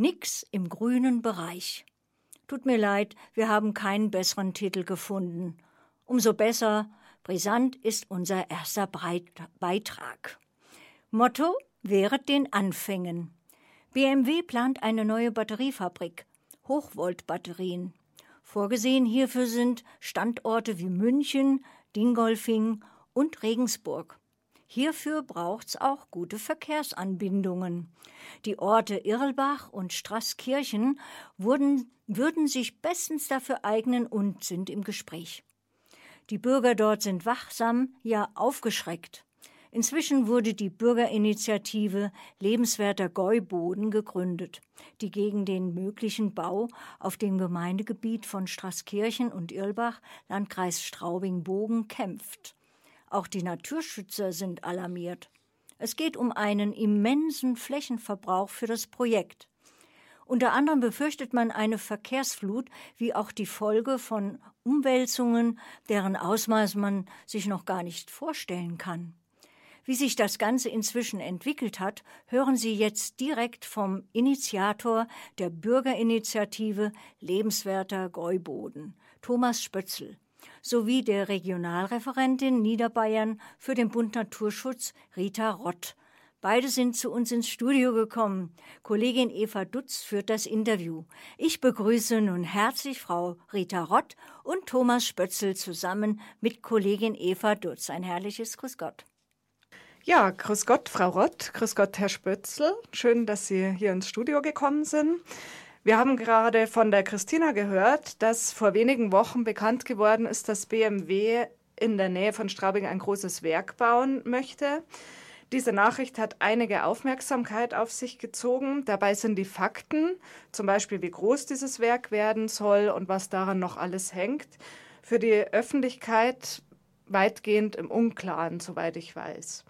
Nix im grünen Bereich. Tut mir leid, wir haben keinen besseren Titel gefunden. Umso besser, brisant ist unser erster Beitrag. Motto während den Anfängen. BMW plant eine neue Batteriefabrik, Hochvoltbatterien. Vorgesehen hierfür sind Standorte wie München, Dingolfing und Regensburg. Hierfür braucht's auch gute Verkehrsanbindungen. Die Orte Irlbach und Straßkirchen wurden, würden sich bestens dafür eignen und sind im Gespräch. Die Bürger dort sind wachsam, ja aufgeschreckt. Inzwischen wurde die Bürgerinitiative Lebenswerter Gäuboden gegründet, die gegen den möglichen Bau auf dem Gemeindegebiet von Straßkirchen und Irlbach, Landkreis Straubing-Bogen, kämpft. Auch die Naturschützer sind alarmiert. Es geht um einen immensen Flächenverbrauch für das Projekt. Unter anderem befürchtet man eine Verkehrsflut, wie auch die Folge von Umwälzungen, deren Ausmaß man sich noch gar nicht vorstellen kann. Wie sich das Ganze inzwischen entwickelt hat, hören Sie jetzt direkt vom Initiator der Bürgerinitiative Lebenswerter Gäuboden, Thomas Spötzl sowie der Regionalreferentin Niederbayern für den Bund Naturschutz Rita Rott. Beide sind zu uns ins Studio gekommen. Kollegin Eva Dutz führt das Interview. Ich begrüße nun herzlich Frau Rita Rott und Thomas Spötzel zusammen mit Kollegin Eva Dutz. Ein herrliches Grüß Gott. Ja, grüß Gott, Frau Rott, grüß Gott, Herr Spötzl. Schön, dass Sie hier ins Studio gekommen sind. Wir haben gerade von der Christina gehört, dass vor wenigen Wochen bekannt geworden ist, dass BMW in der Nähe von Straubing ein großes Werk bauen möchte. Diese Nachricht hat einige Aufmerksamkeit auf sich gezogen. Dabei sind die Fakten, zum Beispiel wie groß dieses Werk werden soll und was daran noch alles hängt, für die Öffentlichkeit weitgehend im Unklaren, soweit ich weiß.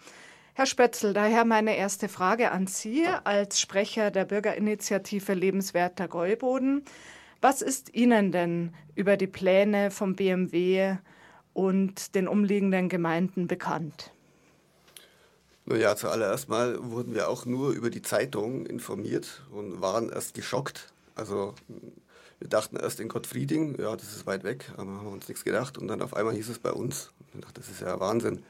Herr Spötzl, daher meine erste Frage an Sie als Sprecher der Bürgerinitiative Lebenswerter Gäuboden. Was ist Ihnen denn über die Pläne vom BMW und den umliegenden Gemeinden bekannt? Naja, zuallererst mal wurden wir auch nur über die Zeitung informiert und waren erst geschockt. Also wir dachten erst in Gottfrieding, ja, das ist weit weg, aber haben uns nichts gedacht. Und dann auf einmal hieß es bei uns. Ich dachte, das ist ja Wahnsinn.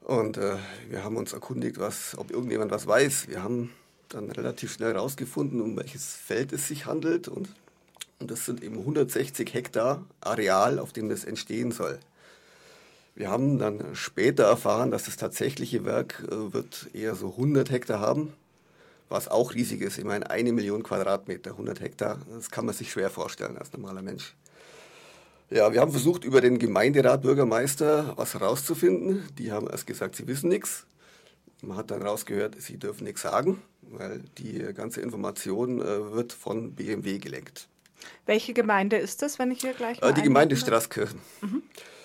Und äh, wir haben uns erkundigt, was, ob irgendjemand was weiß. Wir haben dann relativ schnell herausgefunden, um welches Feld es sich handelt. Und, und das sind eben 160 Hektar Areal, auf dem das entstehen soll. Wir haben dann später erfahren, dass das tatsächliche Werk äh, wird eher so 100 Hektar haben, was auch riesig ist. Ich meine, eine Million Quadratmeter, 100 Hektar, das kann man sich schwer vorstellen als normaler Mensch. Ja, wir haben versucht, über den Gemeinderat Bürgermeister was herauszufinden. Die haben erst gesagt, sie wissen nichts. Man hat dann rausgehört, sie dürfen nichts sagen, weil die ganze Information äh, wird von BMW gelenkt. Welche Gemeinde ist das, wenn ich hier gleich äh, Die Gemeinde Straßkirchen. Mhm.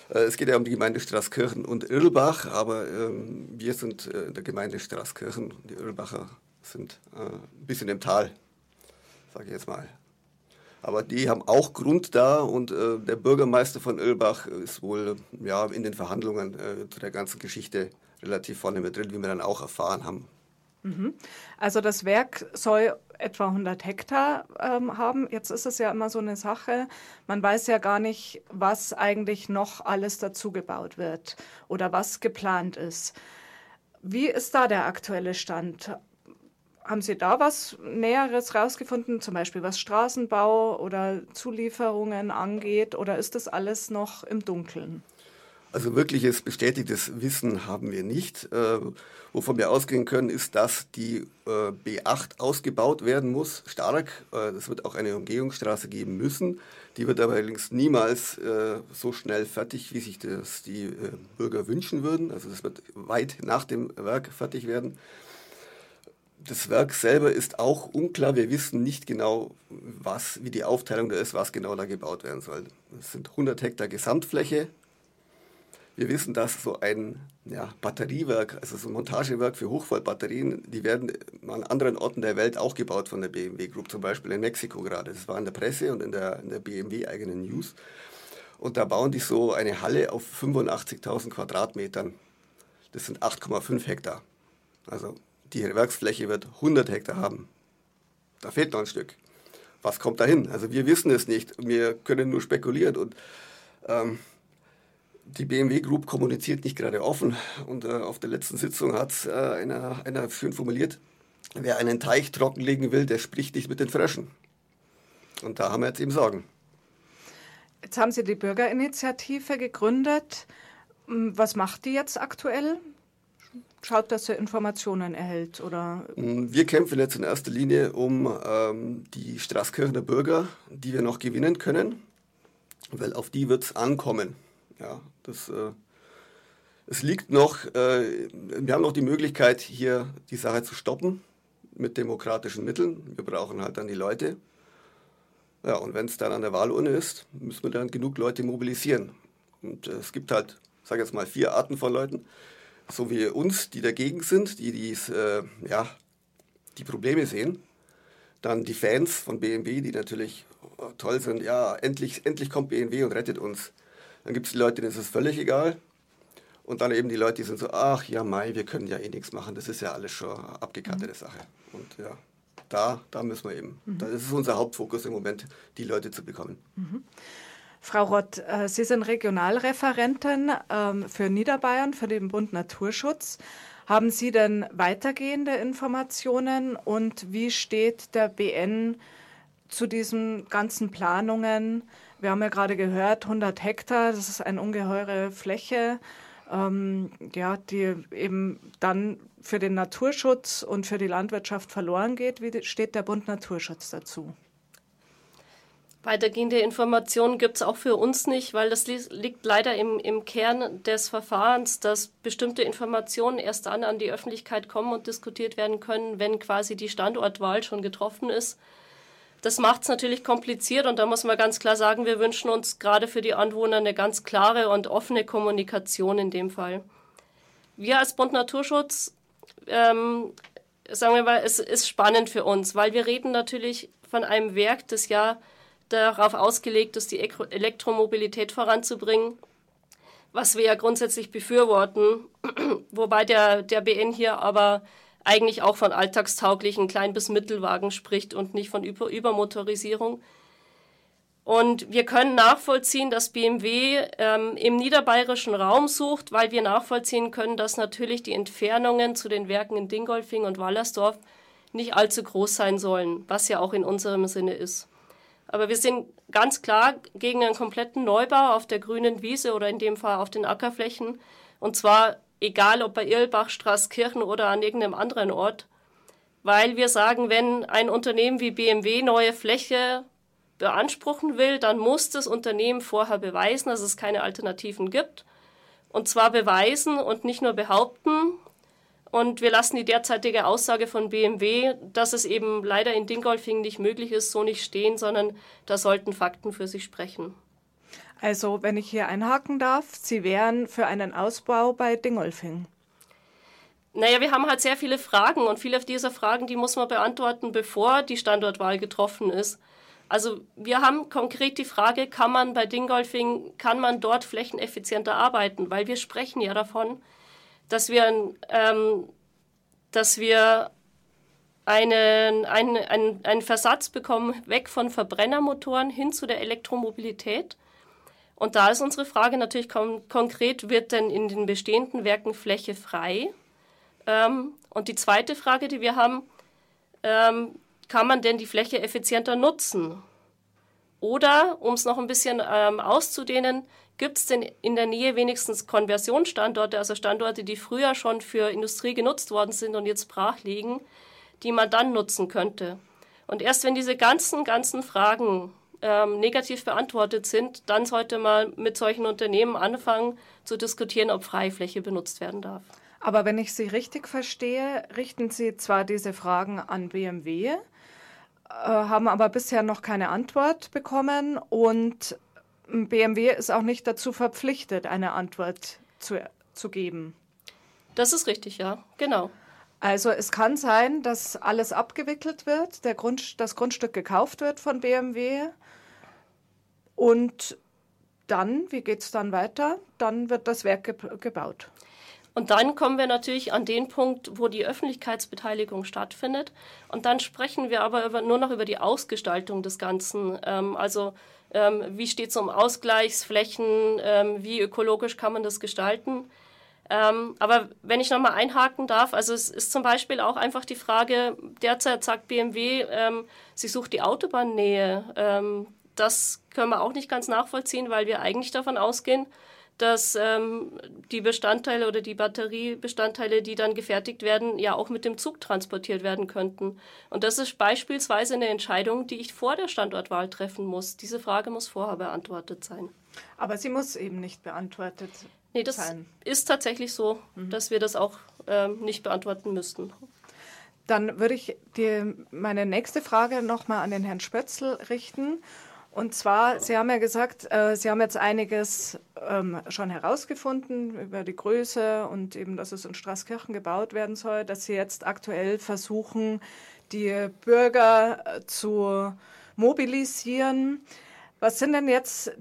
Äh, es geht ja um die Gemeinde Straßkirchen und Irlbach, aber ähm, wir sind äh, in der Gemeinde Straßkirchen. Die Irlbacher sind äh, ein bisschen im Tal, sage ich jetzt mal. Aber die haben auch Grund da und äh, der Bürgermeister von Ölbach ist wohl ja, in den Verhandlungen äh, zu der ganzen Geschichte relativ vorne mit drin, wie wir dann auch erfahren haben. Mhm. Also das Werk soll etwa 100 Hektar ähm, haben. Jetzt ist es ja immer so eine Sache, man weiß ja gar nicht, was eigentlich noch alles dazu gebaut wird oder was geplant ist. Wie ist da der aktuelle Stand? Haben Sie da was Näheres rausgefunden, zum Beispiel was Straßenbau oder Zulieferungen angeht, oder ist das alles noch im Dunkeln? Also wirkliches bestätigtes Wissen haben wir nicht. Äh, wovon wir ausgehen können, ist, dass die äh, B8 ausgebaut werden muss, stark. Äh, es wird auch eine Umgehungsstraße geben müssen. Die wird aber allerdings niemals äh, so schnell fertig, wie sich das die äh, Bürger wünschen würden. Also das wird weit nach dem Werk fertig werden das Werk selber ist auch unklar. Wir wissen nicht genau, was, wie die Aufteilung da ist, was genau da gebaut werden soll. Es sind 100 Hektar Gesamtfläche. Wir wissen, dass so ein ja, Batteriewerk, also so ein Montagewerk für Hochvoltbatterien, die werden an anderen Orten der Welt auch gebaut von der BMW Group, zum Beispiel in Mexiko gerade. Das war in der Presse und in der, in der BMW eigenen News. Und da bauen die so eine Halle auf 85.000 Quadratmetern. Das sind 8,5 Hektar. Also die Werksfläche wird 100 Hektar haben. da fehlt noch ein Stück. Was kommt dahin? Also wir wissen es nicht. Wir können nur spekulieren. Und ähm, die BMW Group kommuniziert nicht gerade offen. Und äh, auf der letzten Sitzung hat äh, einer, einer schön formuliert, wer einen Teich trockenlegen will, der spricht nicht mit den Fröschen. Und da haben wir jetzt eben Sorgen. Jetzt haben Sie die Bürgerinitiative gegründet. Hm, was macht die jetzt aktuell? Schaut, dass er Informationen erhält oder? Hm, wir kämpfen jetzt in erster Linie um ähm, die Straßkirchener Bürger, die wir noch gewinnen können, weil auf die wird es ankommen. Ja, das, äh, es liegt noch, äh, wir haben noch die Möglichkeit, hier die Sache zu stoppen mit demokratischen Mitteln. Wir brauchen halt dann die Leute. Ja, und wenn es dann an der Wahlurne ist, müssen wir dann genug Leute mobilisieren. Und äh, es gibt halt, ich sage jetzt mal, vier Arten von Leuten. So wie uns, die dagegen sind, die dies, äh, ja, die Probleme sehen. Dann die Fans von BMW, die natürlich oh, toll sind. Ja, endlich, endlich kommt BMW und rettet uns. Dann gibt es die Leute, denen ist es völlig egal. Und dann eben die Leute, die sind so, ach ja, Mai, wir können ja eh nichts machen. Das ist ja alles schon abgekartete mhm. Sache. Und ja, da, da müssen wir eben. Mhm. Das ist unser Hauptfokus im Moment, die Leute zu bekommen. Mhm. Frau Rott, äh, Sie sind Regionalreferentin ähm, für Niederbayern, für den Bund Naturschutz. Haben Sie denn weitergehende Informationen und wie steht der BN zu diesen ganzen Planungen? Wir haben ja gerade gehört, 100 Hektar, das ist eine ungeheure Fläche, ähm, ja, die eben dann für den Naturschutz und für die Landwirtschaft verloren geht. Wie steht der Bund Naturschutz dazu? Weitergehende Informationen gibt es auch für uns nicht, weil das liegt leider im, im Kern des Verfahrens, dass bestimmte Informationen erst dann an die Öffentlichkeit kommen und diskutiert werden können, wenn quasi die Standortwahl schon getroffen ist. Das macht es natürlich kompliziert und da muss man ganz klar sagen, wir wünschen uns gerade für die Anwohner eine ganz klare und offene Kommunikation in dem Fall. Wir als Bund Naturschutz, ähm, sagen wir mal, es ist spannend für uns, weil wir reden natürlich von einem Werk, das ja darauf ausgelegt ist, die Elektromobilität voranzubringen, was wir ja grundsätzlich befürworten, wobei der, der BN hier aber eigentlich auch von alltagstauglichen Klein- bis Mittelwagen spricht und nicht von Über Übermotorisierung. Und wir können nachvollziehen, dass BMW ähm, im niederbayerischen Raum sucht, weil wir nachvollziehen können, dass natürlich die Entfernungen zu den Werken in Dingolfing und Wallersdorf nicht allzu groß sein sollen, was ja auch in unserem Sinne ist. Aber wir sind ganz klar gegen einen kompletten Neubau auf der grünen Wiese oder in dem Fall auf den Ackerflächen. Und zwar egal ob bei Irlbach, Straßkirchen oder an irgendeinem anderen Ort. Weil wir sagen, wenn ein Unternehmen wie BMW neue Fläche beanspruchen will, dann muss das Unternehmen vorher beweisen, dass es keine Alternativen gibt. Und zwar beweisen und nicht nur behaupten, und wir lassen die derzeitige Aussage von BMW, dass es eben leider in Dingolfing nicht möglich ist, so nicht stehen, sondern da sollten Fakten für sich sprechen. Also, wenn ich hier einhaken darf, Sie wären für einen Ausbau bei Dingolfing. Naja, wir haben halt sehr viele Fragen und viele dieser Fragen, die muss man beantworten, bevor die Standortwahl getroffen ist. Also wir haben konkret die Frage, kann man bei Dingolfing, kann man dort flächeneffizienter arbeiten? Weil wir sprechen ja davon, dass wir, ähm, dass wir einen, einen, einen, Versatz bekommen, weg von Verbrennermotoren hin zu der Elektromobilität. Und da ist unsere Frage natürlich kon konkret, wird denn in den bestehenden Werken Fläche frei? Ähm, und die zweite Frage, die wir haben, ähm, kann man denn die Fläche effizienter nutzen? Oder, um es noch ein bisschen ähm, auszudehnen, Gibt es denn in der Nähe wenigstens Konversionsstandorte, also Standorte, die früher schon für Industrie genutzt worden sind und jetzt brach liegen, die man dann nutzen könnte? Und erst wenn diese ganzen, ganzen Fragen ähm, negativ beantwortet sind, dann sollte man mit solchen Unternehmen anfangen zu diskutieren, ob Freifläche benutzt werden darf. Aber wenn ich Sie richtig verstehe, richten Sie zwar diese Fragen an BMW, äh, haben aber bisher noch keine Antwort bekommen und BMW ist auch nicht dazu verpflichtet, eine Antwort zu, zu geben. Das ist richtig, ja, genau. Also es kann sein, dass alles abgewickelt wird, der Grund, das Grundstück gekauft wird von BMW und dann, wie geht es dann weiter? Dann wird das Werk ge gebaut. Und dann kommen wir natürlich an den Punkt, wo die Öffentlichkeitsbeteiligung stattfindet. Und dann sprechen wir aber über, nur noch über die Ausgestaltung des Ganzen. Ähm, also ähm, wie steht es um Ausgleichsflächen, ähm, wie ökologisch kann man das gestalten. Ähm, aber wenn ich nochmal einhaken darf, also es ist zum Beispiel auch einfach die Frage, derzeit sagt BMW, ähm, sie sucht die Autobahnnähe. Ähm, das können wir auch nicht ganz nachvollziehen, weil wir eigentlich davon ausgehen, dass ähm, die Bestandteile oder die Batteriebestandteile, die dann gefertigt werden, ja auch mit dem Zug transportiert werden könnten. Und das ist beispielsweise eine Entscheidung, die ich vor der Standortwahl treffen muss. Diese Frage muss vorher beantwortet sein. Aber sie muss eben nicht beantwortet nee, das sein. ist tatsächlich so, mhm. dass wir das auch ähm, nicht beantworten müssten. Dann würde ich die, meine nächste Frage nochmal an den Herrn Spötzl richten. Und zwar, Sie haben ja gesagt, äh, Sie haben jetzt einiges ähm, schon herausgefunden über die Größe und eben, dass es in Straßkirchen gebaut werden soll, dass Sie jetzt aktuell versuchen, die Bürger äh, zu mobilisieren. Was sind denn jetzt,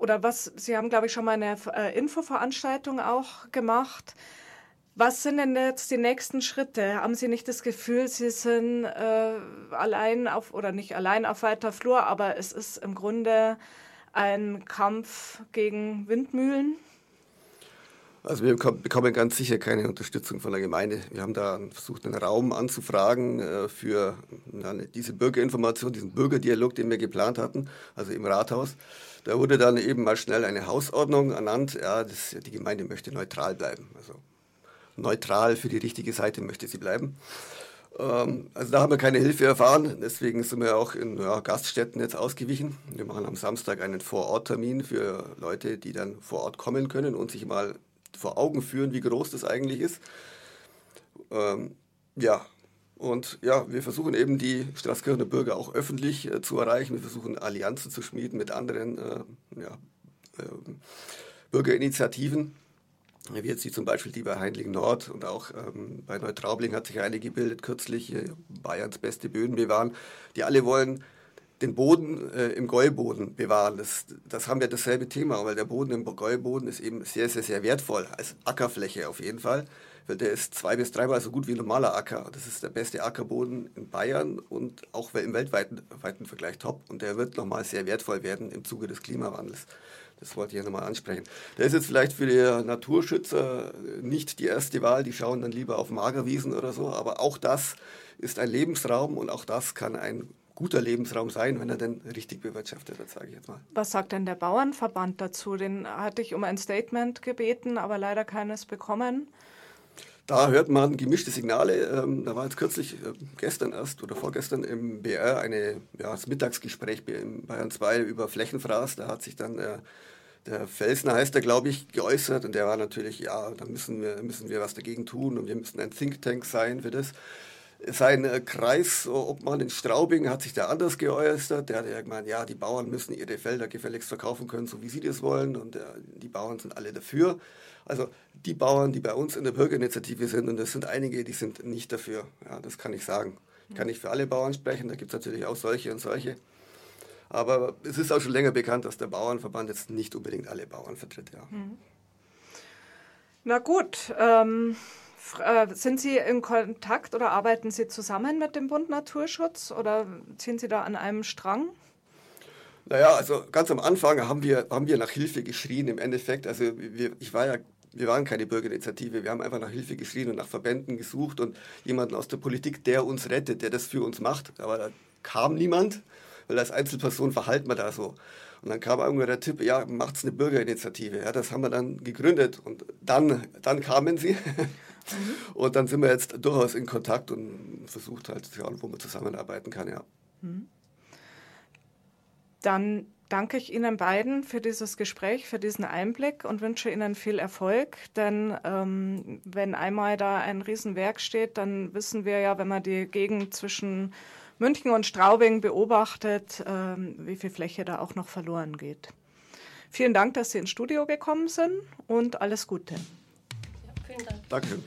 oder was, Sie haben, glaube ich, schon mal eine äh, Infoveranstaltung auch gemacht. Was sind denn jetzt die nächsten Schritte? Haben Sie nicht das Gefühl, Sie sind äh, allein auf, oder nicht allein auf weiter Flur, aber es ist im Grunde ein Kampf gegen Windmühlen? Also wir bekommen ganz sicher keine Unterstützung von der Gemeinde. Wir haben da versucht, einen Raum anzufragen äh, für diese Bürgerinformation, diesen Bürgerdialog, den wir geplant hatten, also im Rathaus. Da wurde dann eben mal schnell eine Hausordnung ernannt. Ja, das, die Gemeinde möchte neutral bleiben. Also neutral für die richtige Seite möchte sie bleiben. Ähm, also da haben wir keine Hilfe erfahren, deswegen sind wir auch in ja, Gaststätten jetzt ausgewichen. Wir machen am Samstag einen Vororttermin für Leute, die dann vor Ort kommen können und sich mal vor Augen führen, wie groß das eigentlich ist. Ähm, ja, und ja, wir versuchen eben die Straßkirchener Bürger auch öffentlich äh, zu erreichen. Wir versuchen Allianzen zu schmieden mit anderen äh, ja, äh, Bürgerinitiativen wie jetzt zum Beispiel die bei Heinling Nord und auch ähm, bei Neutraubling hat sich eine gebildet kürzlich, Bayerns beste Böden bewahren, die alle wollen den Boden äh, im Gäuboden bewahren. Das, das haben wir dasselbe Thema, weil der Boden im Gäuboden ist eben sehr, sehr, sehr wertvoll, als Ackerfläche auf jeden Fall. Weil der ist zwei bis dreimal so gut wie ein normaler Acker. Das ist der beste Ackerboden in Bayern und auch im weltweiten weiten Vergleich top. Und der wird nochmal sehr wertvoll werden im Zuge des Klimawandels. Das wollte ich ja nochmal ansprechen. Der ist jetzt vielleicht für die Naturschützer nicht die erste Wahl, die schauen dann lieber auf Magerwiesen oder so, aber auch das ist ein Lebensraum und auch das kann ein guter Lebensraum sein, wenn er denn richtig bewirtschaftet wird, sage ich jetzt mal. Was sagt denn der Bauernverband dazu? Den hatte ich um ein Statement gebeten, aber leider keines bekommen. Da hört man gemischte Signale. Ähm, da war jetzt kürzlich, äh, gestern erst oder vorgestern im BR eine, ja, das Mittagsgespräch in Bayern 2 über Flächenfraß. Da hat sich dann äh, der Felsner heißt er, glaube ich, geäußert und der war natürlich, ja, da müssen wir, müssen wir was dagegen tun und wir müssen ein Think Tank sein für das. Sein äh, Kreisobmann in Straubing hat sich da anders geäußert. Der hat ja gemeint, ja, die Bauern müssen ihre Felder gefälligst verkaufen können, so wie sie das wollen und äh, die Bauern sind alle dafür. Also die Bauern, die bei uns in der Bürgerinitiative sind, und das sind einige, die sind nicht dafür. Ja, das kann ich sagen. Ich kann nicht für alle Bauern sprechen, da gibt es natürlich auch solche und solche. Aber es ist auch schon länger bekannt, dass der Bauernverband jetzt nicht unbedingt alle Bauern vertritt. Ja. Mhm. Na gut, ähm, äh, sind Sie in Kontakt oder arbeiten Sie zusammen mit dem Bund Naturschutz oder ziehen Sie da an einem Strang? Naja, also ganz am Anfang haben wir, haben wir nach Hilfe geschrien im Endeffekt. Also wir, ich war ja wir waren keine Bürgerinitiative, wir haben einfach nach Hilfe geschrien und nach Verbänden gesucht und jemanden aus der Politik, der uns rettet, der das für uns macht. Aber da kam niemand weil als Einzelperson verhalten wir da so. Und dann kam irgendwann der Tipp, ja, macht's eine Bürgerinitiative. Ja, das haben wir dann gegründet und dann, dann kamen sie. Mhm. Und dann sind wir jetzt durchaus in Kontakt und versucht halt zu schauen, wo man zusammenarbeiten kann, ja. Mhm. Dann danke ich Ihnen beiden für dieses Gespräch, für diesen Einblick und wünsche Ihnen viel Erfolg. Denn ähm, wenn einmal da ein Riesenwerk steht, dann wissen wir ja, wenn man die Gegend zwischen München und Straubing beobachtet, ähm, wie viel Fläche da auch noch verloren geht. Vielen Dank, dass Sie ins Studio gekommen sind und alles Gute. Ja, vielen Dank. Danke.